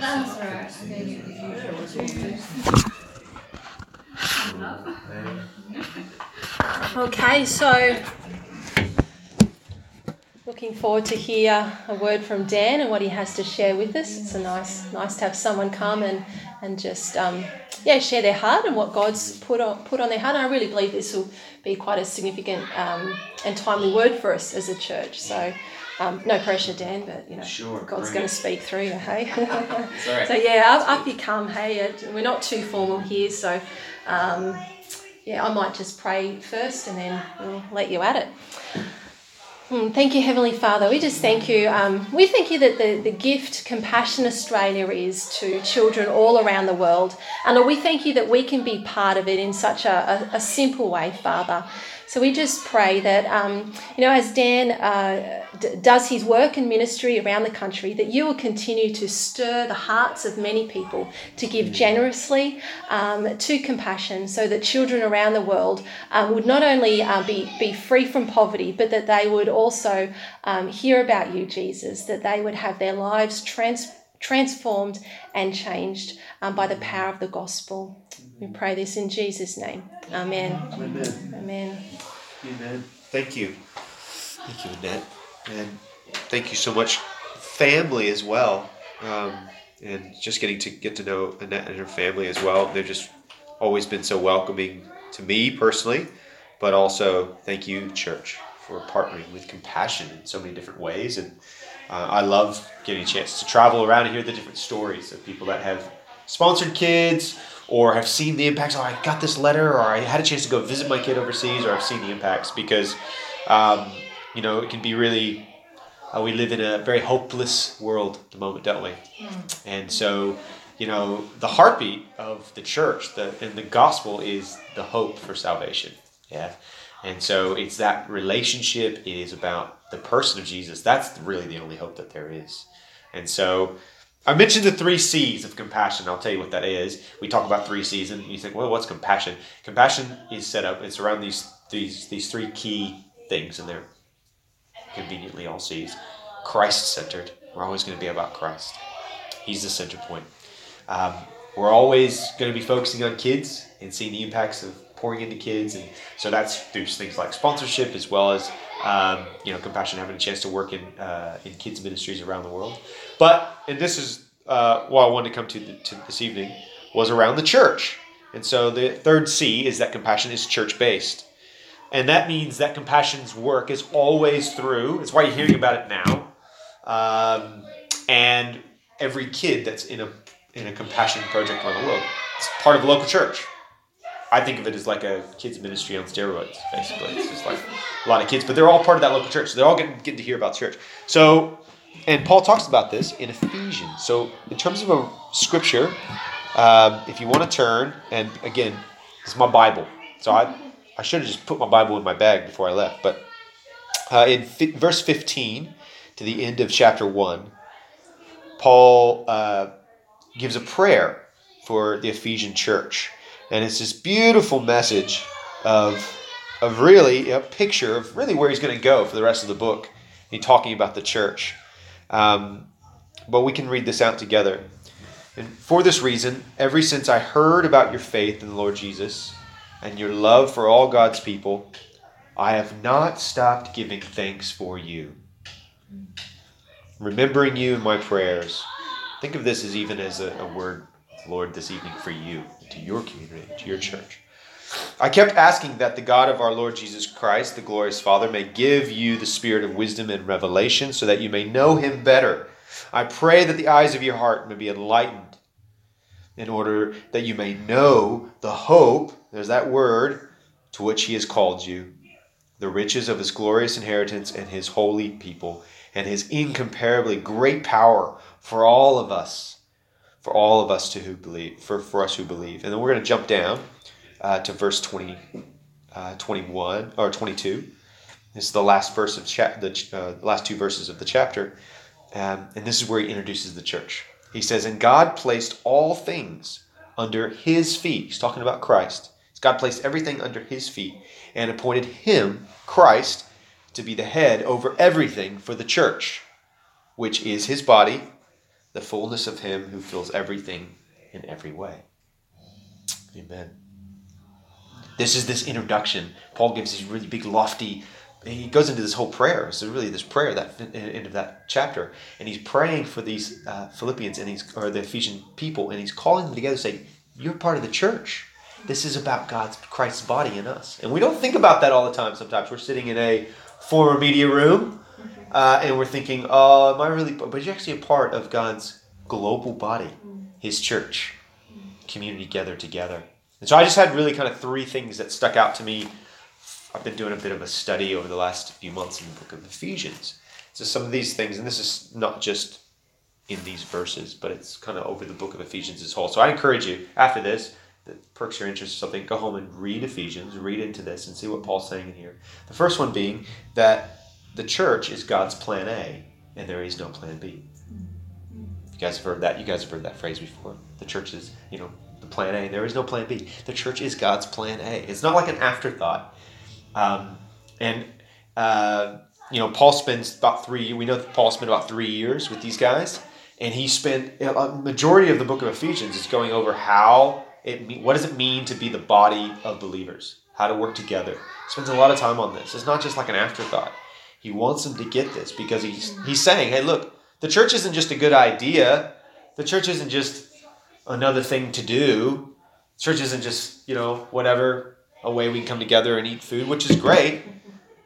That's right. I Okay, so looking forward to hear a word from Dan and what he has to share with us. It's a nice, nice to have someone come and and just um, yeah share their heart and what God's put on put on their heart. And I really believe this will be quite a significant um, and timely word for us as a church. So. Um, no pressure, Dan, but you know Sure, God's going to speak through you, hey. right. So yeah, up, up you come, hey. We're not too formal here, so um, yeah, I might just pray first and then we'll let you at it. Hmm, Thank you, Heavenly Father. We just thank you. Um, we thank you that the, the gift Compassion Australia is to children all around the world. And we thank you that we can be part of it in such a, a, a simple way, Father. So we just pray that, um, you know, as Dan uh, d- does his work and ministry around the country, that you will continue to stir the hearts of many people to give generously um, to compassion so that children around the world um, would not only uh, be, be free from poverty, but that they would also um, hear about you, Jesus, that they would have their lives trans- transformed and changed um, by the power of the gospel. We pray this in Jesus' name. Amen. Amen. Amen. Amen. Thank you. Thank you, Annette. And thank you so much, family as well. Um, and just getting to get to know Annette and her family as well. They've just always been so welcoming to me personally, but also thank you, church, for partnering with compassion in so many different ways. And uh, I love getting a chance to travel around and hear the different stories of people that have sponsored kids or have seen the impacts. Oh, I got this letter, or I had a chance to go visit my kid overseas, or I've seen the impacts because, um, you know, it can be really. Uh, we live in a very hopeless world at the moment, don't we? And so, you know, the heartbeat of the church, the and the gospel is the hope for salvation. Yeah. And so it's that relationship. It is about the person of Jesus. That's really the only hope that there is. And so I mentioned the three C's of compassion. I'll tell you what that is. We talk about three C's, and you think, well, what's compassion? Compassion is set up. It's around these these these three key things, and they're conveniently all C's. Christ centered. We're always going to be about Christ. He's the center point. Um, we're always going to be focusing on kids and seeing the impacts of pouring into kids, and so that's through things like sponsorship as well as um, you know compassion, having a chance to work in uh, in kids ministries around the world. But and this is uh, what I wanted to come to, the, to this evening was around the church, and so the third C is that compassion is church based. And that means that compassion's work is always through. It's why you're hearing about it now. Um, and every kid that's in a in a compassion project around the world, it's part of a local church. I think of it as like a kids ministry on steroids, basically. It's just like a lot of kids, but they're all part of that local church. So they're all getting, getting to hear about church. So, and Paul talks about this in Ephesians. So, in terms of a scripture, um, if you want to turn, and again, is my Bible. So I, I should have just put my Bible in my bag before I left. But uh, in verse 15 to the end of chapter 1, Paul uh, gives a prayer for the Ephesian church. And it's this beautiful message of, of really a picture of really where he's going to go for the rest of the book. He's talking about the church. Um, but we can read this out together. And for this reason, ever since I heard about your faith in the Lord Jesus and your love for all God's people, I have not stopped giving thanks for you, remembering you in my prayers. Think of this as even as a, a word, Lord, this evening for you, to your community, to your church. I kept asking that the God of our Lord Jesus Christ, the glorious Father, may give you the spirit of wisdom and revelation so that you may know him better. I pray that the eyes of your heart may be enlightened in order that you may know the hope, there's that word, to which he has called you, the riches of his glorious inheritance and his holy people, and his incomparably great power for all of us, for all of us to who believe, for, for us who believe. And then we're going to jump down uh, to verse 20, uh, 21 or 22. This is the last verse of cha- the uh, last two verses of the chapter, um, and this is where he introduces the church. He says, "And God placed all things under His feet." He's talking about Christ. God placed everything under His feet and appointed Him, Christ, to be the head over everything for the church, which is His body, the fullness of Him who fills everything in every way. Amen. This is this introduction. Paul gives these really big, lofty. He goes into this whole prayer. So really, this prayer that end of that chapter, and he's praying for these uh, Philippians and he's or the Ephesian people, and he's calling them together, saying, "You're part of the church. This is about God's Christ's body in us." And we don't think about that all the time. Sometimes we're sitting in a former media room, uh, and we're thinking, "Oh, am I really?" But you're actually a part of God's global body, His church, community gathered together. And so I just had really kind of three things that stuck out to me. I've been doing a bit of a study over the last few months in the book of Ephesians. So some of these things, and this is not just in these verses, but it's kind of over the book of Ephesians as whole. So I encourage you after this that perks your interest or something, go home and read Ephesians, read into this, and see what Paul's saying in here. The first one being that the church is God's plan A, and there is no plan B. You guys have heard that. You guys have heard that phrase before. The church is, you know, the plan A. There is no plan B. The church is God's plan A. It's not like an afterthought. Um, and uh, you know, Paul spends about three. We know Paul spent about three years with these guys, and he spent a majority of the book of Ephesians is going over how it. What does it mean to be the body of believers? How to work together. He spends a lot of time on this. It's not just like an afterthought. He wants them to get this because he's he's saying, hey, look, the church isn't just a good idea. The church isn't just another thing to do. The Church isn't just, you know, whatever, a way we can come together and eat food, which is great.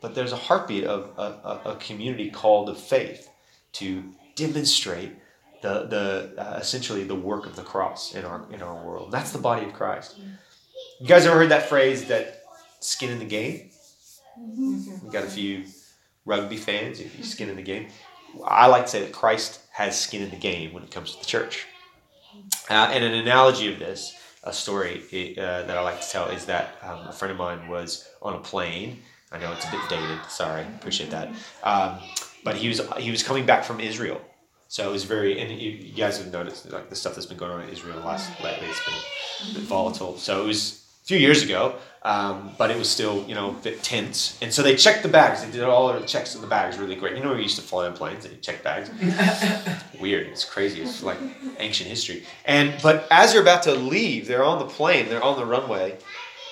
But there's a heartbeat of a, a, a community called of faith to demonstrate the, the uh, essentially the work of the cross in our in our world. That's the body of Christ. You guys ever heard that phrase that skin in the game? We got a few rugby fans, if you skin in the game. I like to say that Christ has skin in the game when it comes to the church. Uh, and an analogy of this, a story uh, that I like to tell, is that um, a friend of mine was on a plane. I know it's a bit dated. Sorry, appreciate that. Um, but he was he was coming back from Israel, so it was very. And you, guys have noticed like the stuff that's been going on in Israel last lately. It's been a bit volatile. So it was few years ago, um, but it was still, you know, a bit tense. And so they checked the bags. They did all the checks in the bags really great. You know, we used to fly on planes and check bags. Weird. It's crazy. It's like ancient history. And but as they're about to leave, they're on the plane. They're on the runway,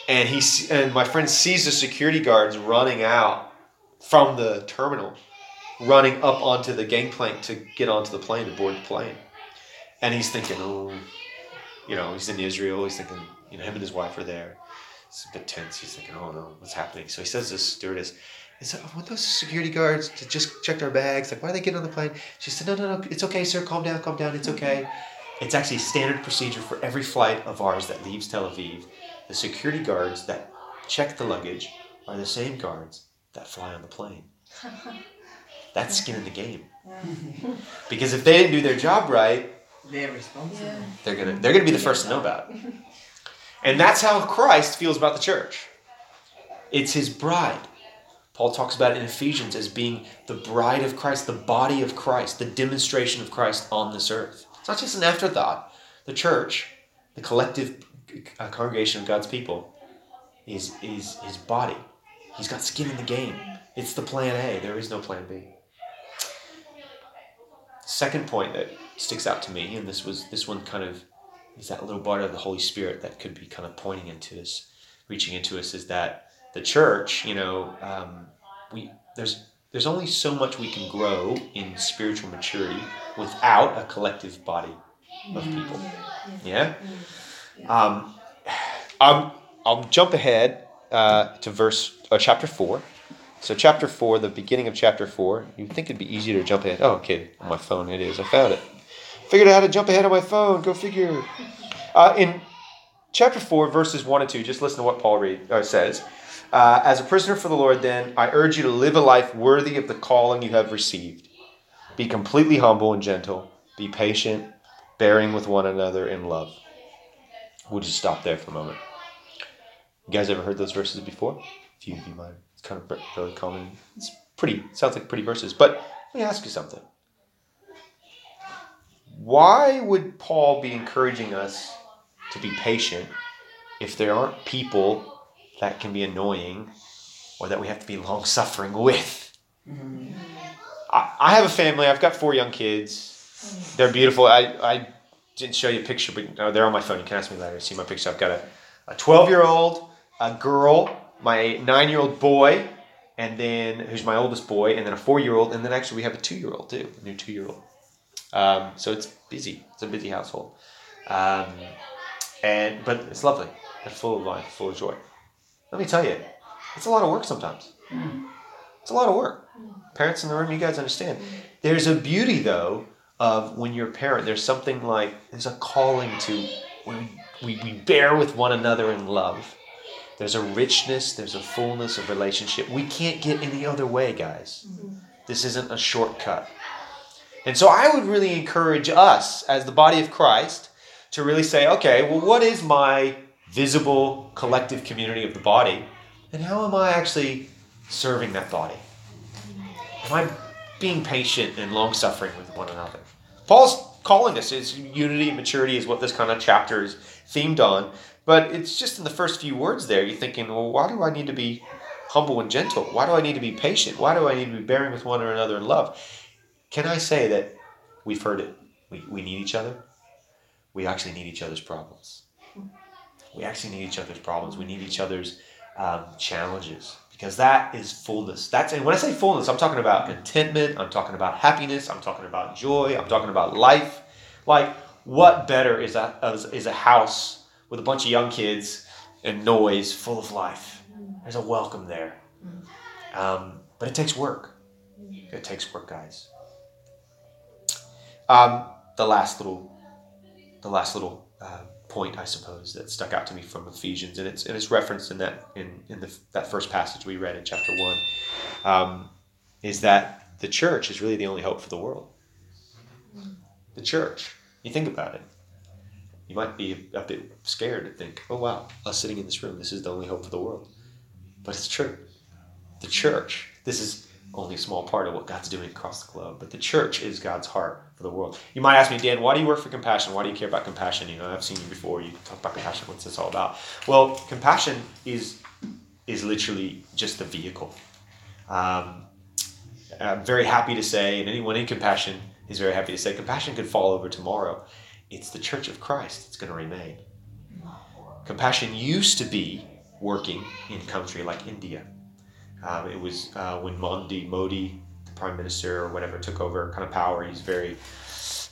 and he and my friend sees the security guards running out from the terminal, running up onto the gangplank to get onto the plane to board the plane. And he's thinking, oh, you know, he's in Israel. He's thinking, you know, him and his wife are there it's a bit tense. He's thinking, oh no, what's happening? So he says to the stewardess, is that, oh, want those security guards to just check our bags? Like, why are they getting on the plane? She said, no, no, no, it's okay, sir. Calm down, calm down. It's okay. It's actually standard procedure for every flight of ours that leaves Tel Aviv. The security guards that check the luggage are the same guards that fly on the plane. That's skin in the game. Because if they didn't do their job right, they're responsible. They're gonna they're gonna be the first to know about it. And that's how Christ feels about the church. It's his bride. Paul talks about it in Ephesians as being the bride of Christ, the body of Christ, the demonstration of Christ on this earth. It's not just an afterthought. The church, the collective uh, congregation of God's people, is, is his body. He's got skin in the game. It's the plan A. There is no plan B. Second point that sticks out to me, and this was this one kind of is that little part of the Holy Spirit that could be kind of pointing into us, reaching into us, is that the church, you know, um, we there's there's only so much we can grow in spiritual maturity without a collective body of people. Yeah. Um, I'm, I'll jump ahead uh, to verse uh, chapter four. So chapter four, the beginning of chapter four. You'd think it'd be easier to jump ahead. Oh, okay, on my phone it is. I found it. Figured out how to jump ahead on my phone. Go figure. Uh, in chapter 4, verses 1 and 2, just listen to what Paul read, uh, says. Uh, As a prisoner for the Lord, then, I urge you to live a life worthy of the calling you have received. Be completely humble and gentle. Be patient, bearing with one another in love. We'll just stop there for a moment. You guys ever heard those verses before? A few of you might. it's kind of really common. It's pretty, sounds like pretty verses. But let me ask you something why would Paul be encouraging us to be patient if there aren't people that can be annoying or that we have to be long suffering with? Mm-hmm. I, I have a family, I've got four young kids. They're beautiful. I, I didn't show you a picture, but no, they're on my phone. You can ask me later. See my picture. I've got a, a 12 year old, a girl, my nine year old boy, and then who's my oldest boy, and then a four year old, and then actually we have a two year old too, a new two year old. Um, so it's busy. It's a busy household, um, and but it's lovely. It's full of life, full of joy. Let me tell you, it's a lot of work sometimes. It's a lot of work. Parents in the room, you guys understand. There's a beauty though of when you're a parent. There's something like there's a calling to when we, we bear with one another in love. There's a richness, there's a fullness of relationship. We can't get any other way, guys. This isn't a shortcut. And so I would really encourage us as the body of Christ to really say, okay, well, what is my visible collective community of the body? And how am I actually serving that body? Am I being patient and long suffering with one another? Paul's calling us is unity and maturity is what this kind of chapter is themed on. But it's just in the first few words there, you're thinking, well, why do I need to be humble and gentle? Why do I need to be patient? Why do I need to be bearing with one another in love? Can I say that we've heard it? We, we need each other. We actually need each other's problems. We actually need each other's problems. We need each other's um, challenges because that is fullness. That's and when I say fullness, I'm talking about contentment. I'm talking about happiness. I'm talking about joy. I'm talking about life. Like what better is a is a house with a bunch of young kids and noise, full of life? There's a welcome there, um, but it takes work. It takes work, guys. Um, the last little, the last little uh, point, I suppose, that stuck out to me from Ephesians, and it's and it's referenced in that in in the, that first passage we read in chapter one, um, is that the church is really the only hope for the world. The church. You think about it. You might be a, a bit scared to think, "Oh wow, us sitting in this room, this is the only hope for the world," but it's true. The church. This is only a small part of what God's doing across the globe. But the church is God's heart for the world. You might ask me, Dan, why do you work for compassion? Why do you care about compassion? You know, I've seen you before. You talk about compassion. What's this all about? Well, compassion is is literally just the vehicle. Um, I'm very happy to say, and anyone in compassion is very happy to say, compassion could fall over tomorrow. It's the church of Christ that's going to remain. Compassion used to be working in a country like India. Um, it was uh, when Modi, Modi, the prime minister or whatever, took over kind of power. He's very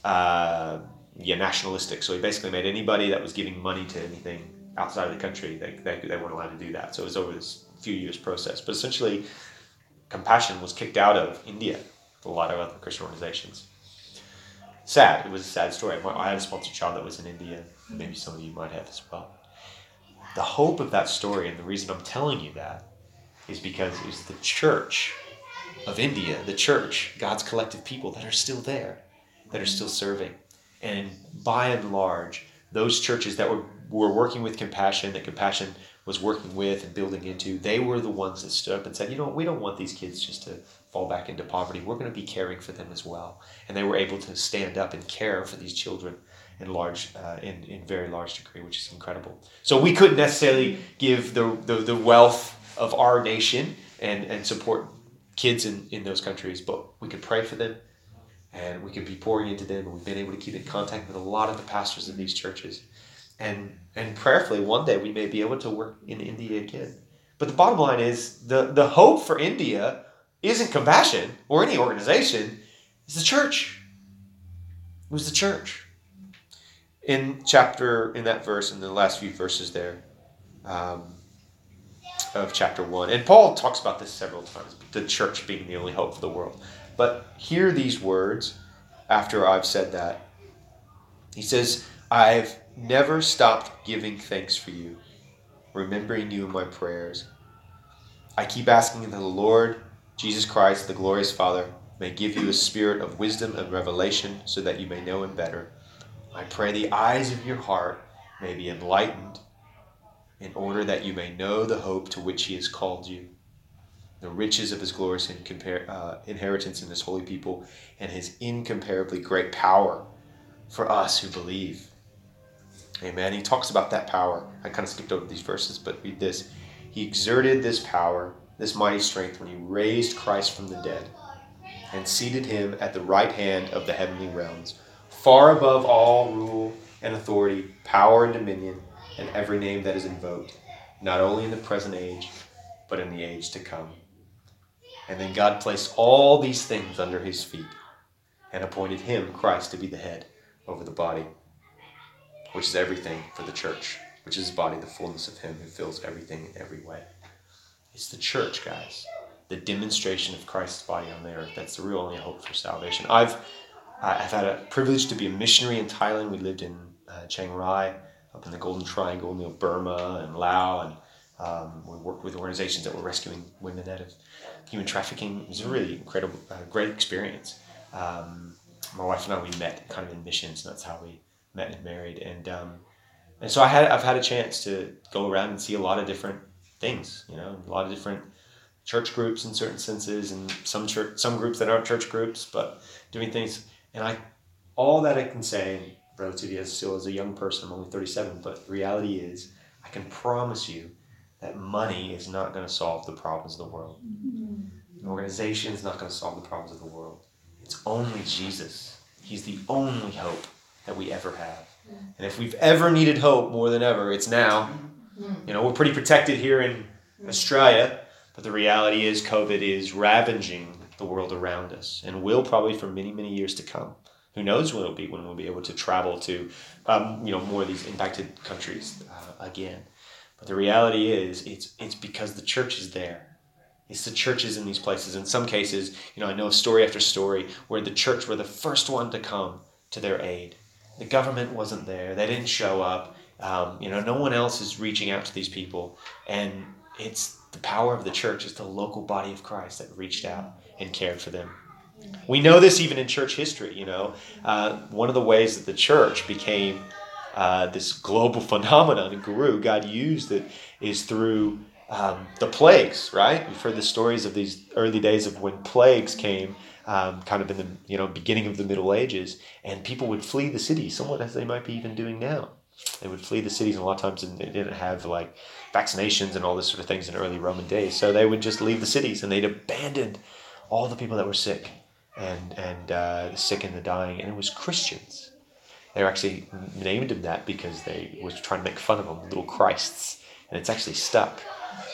uh, yeah nationalistic. So he basically made anybody that was giving money to anything outside of the country they, they, they weren't allowed to do that. So it was over this few years process. But essentially, compassion was kicked out of India. A lot of other Christian organizations. Sad. It was a sad story. I had a sponsored child that was in India. Maybe some of you might have as well. The hope of that story, and the reason I'm telling you that, is because it's the church of India, the church, God's collective people that are still there, that are still serving. And by and large, those churches that were, were working with compassion, that compassion was working with and building into, they were the ones that stood up and said, you know, we don't want these kids just to fall back into poverty. We're going to be caring for them as well. And they were able to stand up and care for these children in large, uh, in, in very large degree, which is incredible. So we couldn't necessarily give the, the, the wealth of our nation and, and support kids in, in those countries, but we could pray for them and we could be pouring into them. And we've been able to keep in contact with a lot of the pastors in these churches. And, and prayerfully, one day we may be able to work in India again. But the bottom line is the, the hope for India isn't compassion or any organization, it's the church. It was the church. In chapter, in that verse, in the last few verses there, um, of chapter 1. And Paul talks about this several times, the church being the only hope for the world. But hear these words after I've said that. He says, I've never stopped giving thanks for you, remembering you in my prayers. I keep asking that the Lord Jesus Christ, the glorious Father, may give you a spirit of wisdom and revelation so that you may know him better. I pray the eyes of your heart may be enlightened in order that you may know the hope to which he has called you, the riches of his glorious uh, inheritance in his holy people, and his incomparably great power for us who believe. Amen. He talks about that power. I kind of skipped over these verses, but read this. He exerted this power, this mighty strength, when he raised Christ from the dead and seated him at the right hand of the heavenly realms, far above all rule and authority, power and dominion, and every name that is invoked, not only in the present age, but in the age to come. And then God placed all these things under his feet and appointed him, Christ, to be the head over the body, which is everything for the church, which is his body, the fullness of him who fills everything in every way. It's the church, guys. The demonstration of Christ's body on the earth. That's the real only hope for salvation. I've I've had a privilege to be a missionary in Thailand. We lived in uh, Chiang Rai, up in the Golden Triangle, you know, Burma and Laos, and um, we worked with organizations that were rescuing women out of human trafficking. It was a really incredible, uh, great experience. Um, my wife and I we met kind of in missions, and that's how we met and married. And um, and so I had I've had a chance to go around and see a lot of different things, you know, a lot of different church groups in certain senses, and some church some groups that aren't church groups, but doing things. And I all that I can say relatively as still as a young person, I'm only 37, but the reality is I can promise you that money is not going to solve the problems of the world. An organization is not going to solve the problems of the world. It's only Jesus. He's the only hope that we ever have. And if we've ever needed hope more than ever, it's now. Mm-hmm. You know, we're pretty protected here in Australia, but the reality is COVID is ravaging the world around us and will probably for many, many years to come. Who knows when it'll be when we'll be able to travel to, um, you know, more of these impacted countries uh, again. But the reality is, it's it's because the church is there. It's the churches in these places. In some cases, you know, I know story after story where the church were the first one to come to their aid. The government wasn't there. They didn't show up. Um, you know, no one else is reaching out to these people, and it's the power of the church. It's the local body of Christ that reached out and cared for them. We know this even in church history. You know, uh, one of the ways that the church became uh, this global phenomenon and grew, God used it, is through um, the plagues. Right? We've heard the stories of these early days of when plagues came, um, kind of in the you know beginning of the Middle Ages, and people would flee the city, somewhat as they might be even doing now. They would flee the cities, and a lot of times they didn't have like vaccinations and all this sort of things in early Roman days. So they would just leave the cities, and they'd abandon all the people that were sick and and uh, the sick and the dying, and it was Christians. They were actually named them that because they was trying to make fun of them, little Christs, and it's actually stuck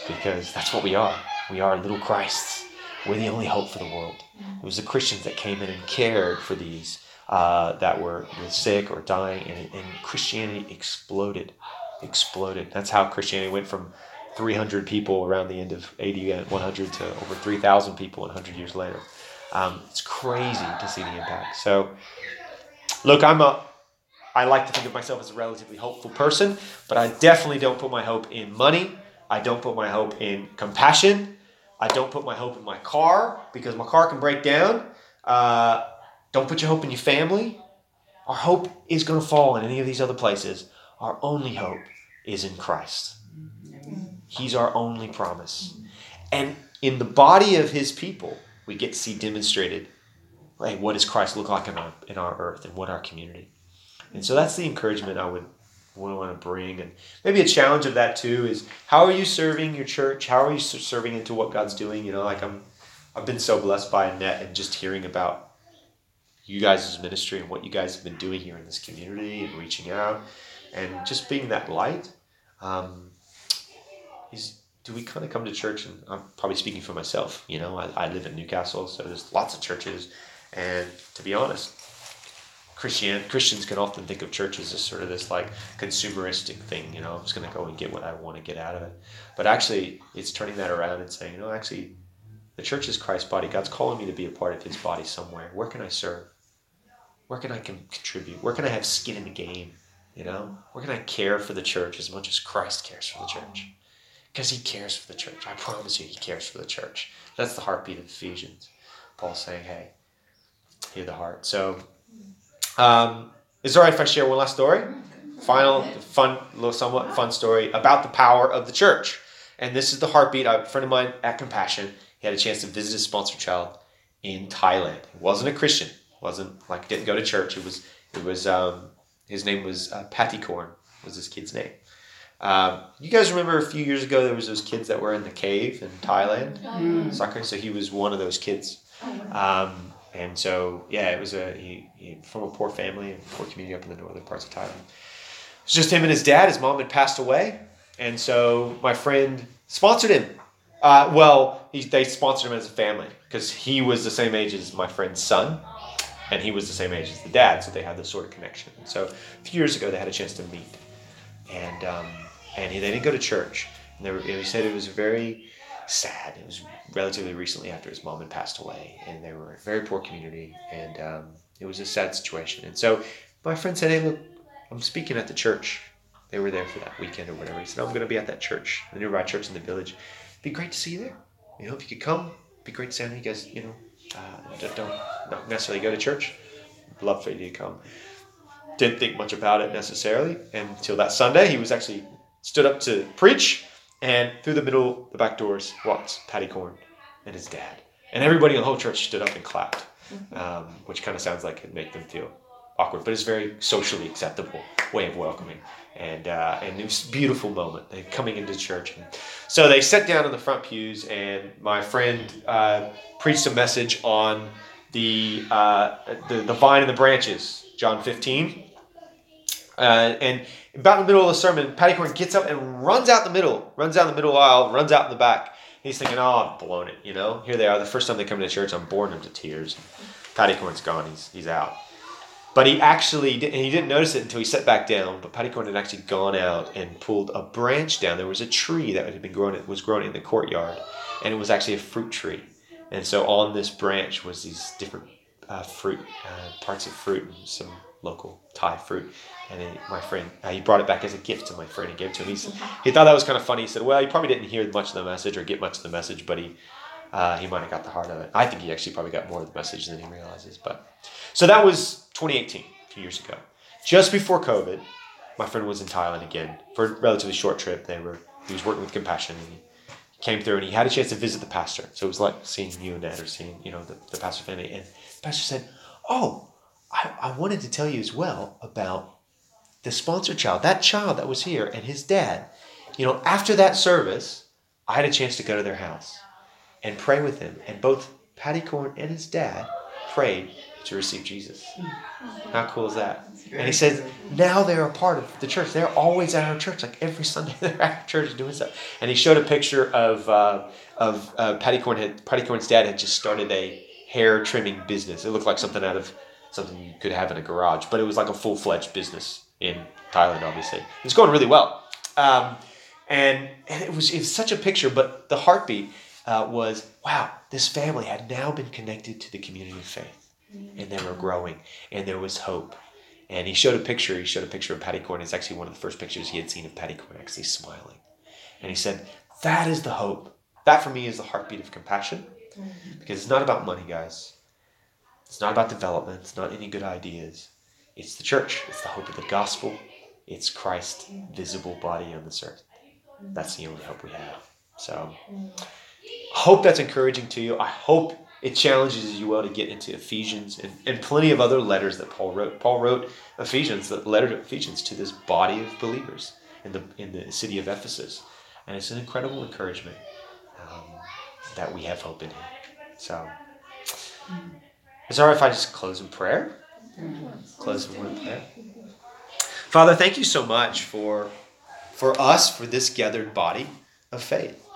because that's what we are. We are little Christs. We're the only hope for the world. It was the Christians that came in and cared for these uh, that were, were sick or dying, and, and Christianity exploded, exploded. That's how Christianity went from 300 people around the end of AD 100 to over 3,000 people 100 years later. Um, it's crazy to see the impact. So, look, I'm a, I like to think of myself as a relatively hopeful person, but I definitely don't put my hope in money. I don't put my hope in compassion. I don't put my hope in my car because my car can break down. Uh, don't put your hope in your family. Our hope is going to fall in any of these other places. Our only hope is in Christ. He's our only promise. And in the body of his people, we get to see demonstrated like what does Christ look like in our in our earth and what our community. And so that's the encouragement I would would want to bring. And maybe a challenge of that too is how are you serving your church? How are you serving into what god's doing? You know like i'm i've been so blessed by annette and just hearing about you guys' ministry and what you guys have been doing here in this community and reaching out and just being that light. Um, do we kind of come to church and i'm probably speaking for myself you know I, I live in newcastle so there's lots of churches and to be honest Christian Christians can often think of churches as sort of this like consumeristic thing, you know, I'm just going to go and get what I want to get out of it. But actually, it's turning that around and saying, you know, actually, the church is Christ's body. God's calling me to be a part of His body somewhere. Where can I serve? Where can I contribute? Where can I have skin in the game? You know, where can I care for the church as much as Christ cares for the church? Because He cares for the church. I promise you, He cares for the church. That's the heartbeat of Ephesians. Paul saying, hey, hear the heart. So um, is it all right if I share one last story? Final, fun, little somewhat fun story about the power of the church. And this is the heartbeat. A friend of mine at Compassion, he had a chance to visit his sponsor child in Thailand. He wasn't a Christian. wasn't like didn't go to church. It was it was um, his name was uh, Pattycorn was his kid's name. Um, you guys remember a few years ago there was those kids that were in the cave in Thailand, Mm. soccer. So he was one of those kids. Um, and so, yeah, it was a he, he, from a poor family and poor community up in the northern parts of Thailand. It's just him and his dad. His mom had passed away, and so my friend sponsored him. Uh, well, he, they sponsored him as a family because he was the same age as my friend's son, and he was the same age as the dad, so they had this sort of connection. And so a few years ago, they had a chance to meet, and um, and he, they didn't go to church. And they were, he said it was very sad. It was relatively recently after his mom had passed away, and they were a very poor community, and um, it was a sad situation. And so my friend said, "Hey, look, I'm speaking at the church. They were there for that weekend or whatever. He said, I'm going to be at that church, the nearby church in the village. It'd be great to see you there. You know, if you could come, it'd be great to see you guys, you know, uh, don't not necessarily go to church. I'd love for you to come. Didn't think much about it necessarily until that Sunday. He was actually stood up to preach, and through the middle, the back doors walked Patty Corn and his dad. And everybody in the whole church stood up and clapped, um, which kind of sounds like it'd make them feel awkward, but it's a very socially acceptable way of welcoming. And, uh, and it was a beautiful moment they coming into church. And so they sat down in the front pews, and my friend uh, preached a message on the, uh, the, the vine and the branches, John 15. Uh, and about in the middle of the sermon, Patty Corn gets up and runs out the middle, runs down the middle aisle, runs out in the back. He's thinking, oh, I've blown it, you know? Here they are, the first time they come to church, I'm boring them to tears. Patty Corn's gone, he's, he's out. But he actually did, and he didn't notice it until he sat back down. But Patty Corn had actually gone out and pulled a branch down. There was a tree that had been grown. Was growing in the courtyard, and it was actually a fruit tree. And so on this branch was these different uh, fruit uh, parts of fruit and some local Thai fruit. And it, my friend, uh, he brought it back as a gift to my friend and gave it to him. He, he thought that was kind of funny. He said, "Well, he probably didn't hear much of the message or get much of the message, but he." Uh, he might have got the heart of it. I think he actually probably got more of the message than he realizes. But so that was 2018, a few years ago. Just before COVID, my friend was in Thailand again for a relatively short trip. They were he was working with Compassion and he came through and he had a chance to visit the pastor. So it was like seeing you Annette or seeing, you know, the, the pastor family. And the pastor said, Oh, I, I wanted to tell you as well about the sponsor child, that child that was here and his dad. You know, after that service, I had a chance to go to their house and pray with them. And both Patty Corn and his dad prayed to receive Jesus. How cool is that? And he says, now they're a part of the church. They're always at our church, like every Sunday they're at church doing stuff. And he showed a picture of uh, of uh, Patty Corn. Had, Patty Corn's dad had just started a hair trimming business. It looked like something out of something you could have in a garage, but it was like a full fledged business in Thailand. Obviously, it was going really well. Um, and and it was it's such a picture, but the heartbeat uh, was wow. This family had now been connected to the community of faith and they were growing, and there was hope. And he showed a picture. He showed a picture of Patty Corn. It's actually one of the first pictures he had seen of Patty Corn actually smiling. And he said, "That is the hope. That for me is the heartbeat of compassion, because it's not about money, guys. It's not about development. It's not any good ideas. It's the church. It's the hope of the gospel. It's Christ's visible body on this earth. That's the only hope we have. So, I hope that's encouraging to you. I hope it challenges you well to get into Ephesians and, and plenty of other letters that Paul wrote. Paul wrote Ephesians, the letter to Ephesians, to this body of believers in the in the city of Ephesus, and it's an incredible encouragement um, that we have hope in Him. So, is it all right if I just close in prayer? Close in prayer. Father, thank you so much for for us for this gathered body of faith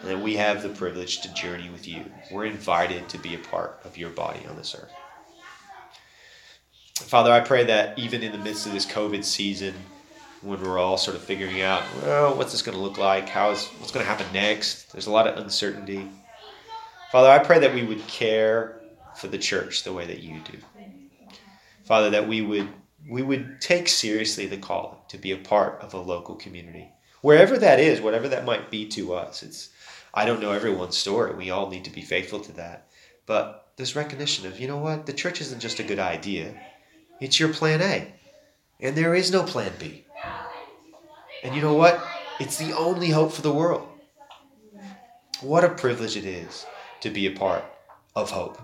and that we have the privilege to journey with you. We're invited to be a part of your body on this earth. Father, I pray that even in the midst of this COVID season, when we're all sort of figuring out, well, what's this going to look like? How is what's going to happen next? There's a lot of uncertainty. Father, I pray that we would care for the church the way that you do. Father, that we would we would take seriously the call to be a part of a local community. Wherever that is, whatever that might be to us. It's I don't know everyone's story. We all need to be faithful to that. But this recognition of, you know what, the church isn't just a good idea, it's your plan A. And there is no plan B. And you know what? It's the only hope for the world. What a privilege it is to be a part of hope,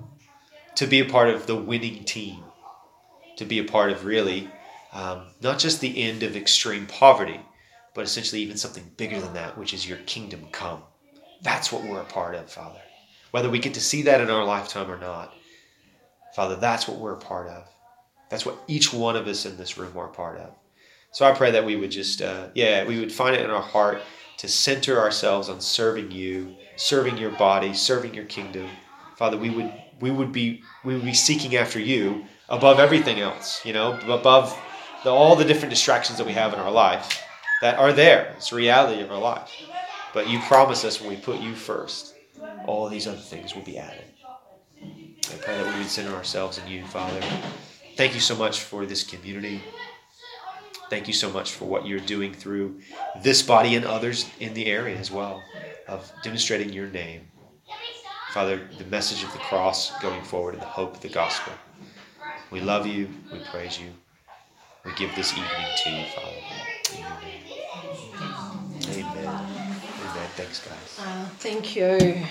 to be a part of the winning team, to be a part of really um, not just the end of extreme poverty, but essentially even something bigger than that, which is your kingdom come. That's what we're a part of, Father. whether we get to see that in our lifetime or not. Father, that's what we're a part of. That's what each one of us in this room are a part of. So I pray that we would just, uh, yeah, we would find it in our heart to center ourselves on serving you, serving your body, serving your kingdom. Father, we would we would be we would be seeking after you above everything else. You know, above the, all the different distractions that we have in our life that are there. It's the reality of our life. But you promise us when we put you first, all these other things will be added. I pray that we would center ourselves in you, Father. Thank you so much for this community. Thank you so much for what you're doing through this body and others in the area as well of demonstrating your name. Father, the message of the cross going forward and the hope of the gospel. We love you. We praise you. We give this evening to you, Father. Amen. Amen. Amen. Thanks, guys. Uh, thank you.